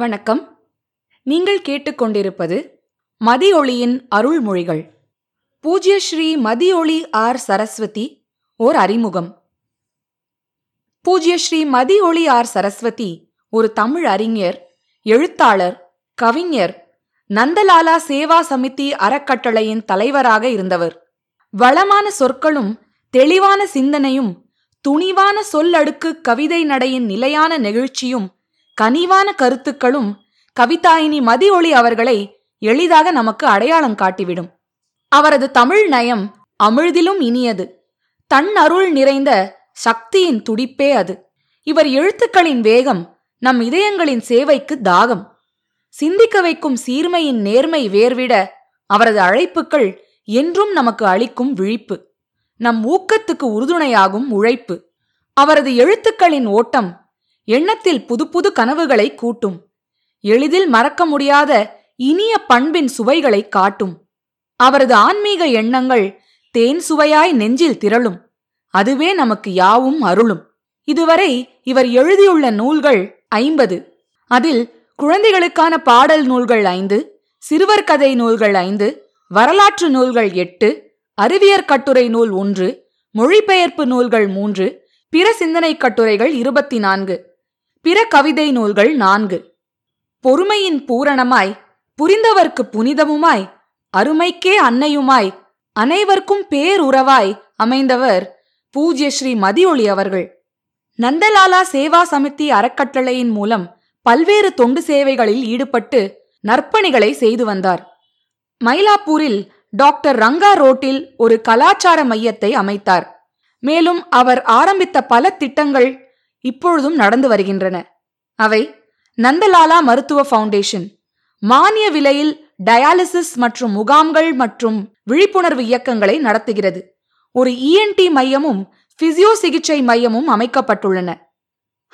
வணக்கம். நீங்கள் கேட்டுக்கொண்டிருப்பது மதியொளியின் அருள்மொழிகள். பூஜ்ய ஸ்ரீ மதியொளி ஆர் சரஸ்வதி ஓர் அறிமுகம். பூஜ்ய ஸ்ரீ மதியொளி ஆர் சரஸ்வதி ஒரு தமிழ் அறிஞர் எழுத்தாளர் கவிஞர் நந்தலாலா சேவா சமிதி அறக்கட்டளையின் தலைவராக இருந்தவர். வளமான சொற்களும் தெளிவான சிந்தனையும் துணிவான சொல்லடுக்கு கவிதை நடையின் நிலையான நெகிழ்ச்சியும் கனிவான கருத்துக்களும் கவிதாயினி மதியொளி அவர்களை எளிதாக நமக்கு அடையாளம் காட்டிவிடும். அவரது தமிழ் நயம் அமிழ்திலும் இனியது. தன் அருள் நிறைந்த சக்தியின் துடிப்பே அது. இவர் எழுத்துக்களின் வேகம் நம் இதயங்களின் சேவைக்கு தாகம். சிந்திக்க வைக்கும் சீர்மையின் நேர்மை வேர்விட அவரது அழைப்புக்கள் என்றும் நமக்கு அளிக்கும் விழிப்பு. நம் ஊக்கத்துக்கு உறுதுணையாகும் உழைப்பு. அவரது எழுத்துக்களின் ஓட்டம் எண்ணத்தில் புதுப்புது கனவுகளை கூட்டும். எளிதில் மறக்க முடியாத இனிய பண்பின் சுவைகளை காட்டும். அவரது ஆன்மீக எண்ணங்கள் தேன் சுவையாய் நெஞ்சில் திரளும். அதுவே நமக்கு யாவும் அருளும். இதுவரை இவர் எழுதியுள்ள நூல்கள் ஐம்பது. அதில் குழந்தைகளுக்கான பாடல் நூல்கள் ஐந்து சிறுவர் கதை நூல்கள் ஐந்து வரலாற்று நூல்கள் எட்டு அறிவியற் கட்டுரை நூல் ஒன்று மொழிபெயர்ப்பு நூல்கள் மூன்று பிற சிந்தனை கட்டுரைகள் இருபத்தி நான்கு. பிற கவிதை நூல்கள் நான்கு. பொறுமையின் பூரணமாய் புரிந்தவர்க்கு புனிதமுமாய் அருமைக்கே அன்னையுமாய் அனைவர்க்கும் பேருறவாய் அமைந்தவர் பூஜ்ய ஸ்ரீ மதியொளி அவர்கள். நந்தலாலா சேவா சமிதி அறக்கட்டளையின் மூலம் பல்வேறு தொண்டு சேவைகளில் ஈடுபட்டு நற்பணிகளை செய்து வந்தார். மயிலாப்பூரில் டாக்டர் ரங்கா ரோட்டில் ஒரு கலாச்சார மையத்தை அமைத்தார். மேலும் அவர் ஆரம்பித்த பல திட்டங்கள் இப்பொழுதும் நடந்து வருகின்றன. அவை நந்தலாலா மருத்துவ ஃபவுண்டேஷன். மானிய விலையில் டயாலிசிஸ் மற்றும் முகாம்கள் மற்றும் விழிப்புணர்வு இயக்கங்களை நடத்துகிறது. ஒரு இஎன்டி மையமும் பிசியோ சிகிச்சை மையமும் அமைக்கப்பட்டுள்ளன.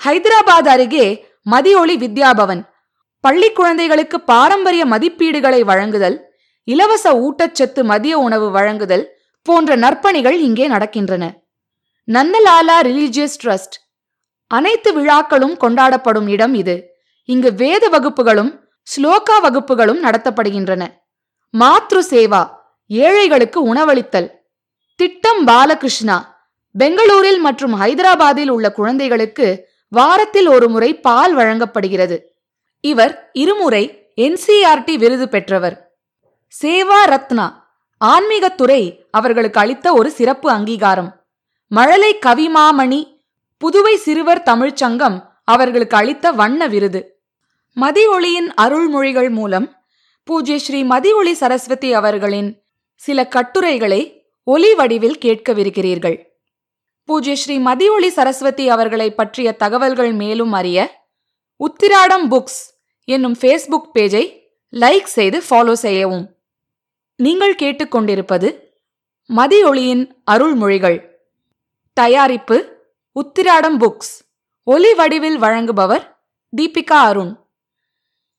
ஹைதராபாத் அருகே மதியொளி வித்யாபவன். பள்ளி குழந்தைகளுக்கு பாரம்பரிய மதிப்பீடுகளை வழங்குதல் இலவச ஊட்டச்சத்து மதிய உணவு வழங்குதல் போன்ற நற்பணிகள் இங்கே நடக்கின்றன. நந்தலாலா ரிலீஜியஸ் ட்ரஸ்ட் அனைத்து விழாக்களும் கொண்டாடப்படும் இடம் இது. இங்கு வேத வகுப்புகளும் ஸ்லோகா வகுப்புகளும் நடத்தப்படுகின்றன. மாத்ரு சேவா ஏழைகளுக்கு உணவளித்தல். திட்டம் பாலகிருஷ்ணா பெங்களூரில் மற்றும் ஹைதராபாத்தில் உள்ள குழந்தைகளுக்கு வாரத்தில் ஒரு முறை பால் வழங்கப்படுகிறது. இவர் இருமுறை என்சிஆர்டி விருது பெற்றவர். சேவா ரத்னா ஆன்மீகத்துறை அவர்களுக்கு அளித்த ஒரு சிறப்பு அங்கீகாரம். மழலை கவிமாமணி புதுவை சிறுவர் தமிழ்ச்சங்கம் அவர்களுக்கு அளித்த வண்ண விருது. மதியொளியின் அருள்மொழிகள் மூலம் பூஜ்ய ஸ்ரீ மதியொளி சரஸ்வதி அவர்களின் சில கட்டுரைகளை ஒலி வடிவில் கேட்கவிருக்கிறீர்கள். பூஜ்ய ஸ்ரீ மதியொளி சரஸ்வதி அவர்களை பற்றிய தகவல்கள் மேலும் அறிய உத்திராடம் புக்ஸ் என்னும் ஃபேஸ்புக் பேஜை லைக் செய்து ஃபாலோ செய்யவும். நீங்கள் கேட்டுக்கொண்டிருப்பது மதியொளியின் அருள்மொழிகள். தயாரிப்பு உத்திராடம் புக்ஸ். ஒலி வடிவில் வழங்குபவர் தீபிகா அருண்.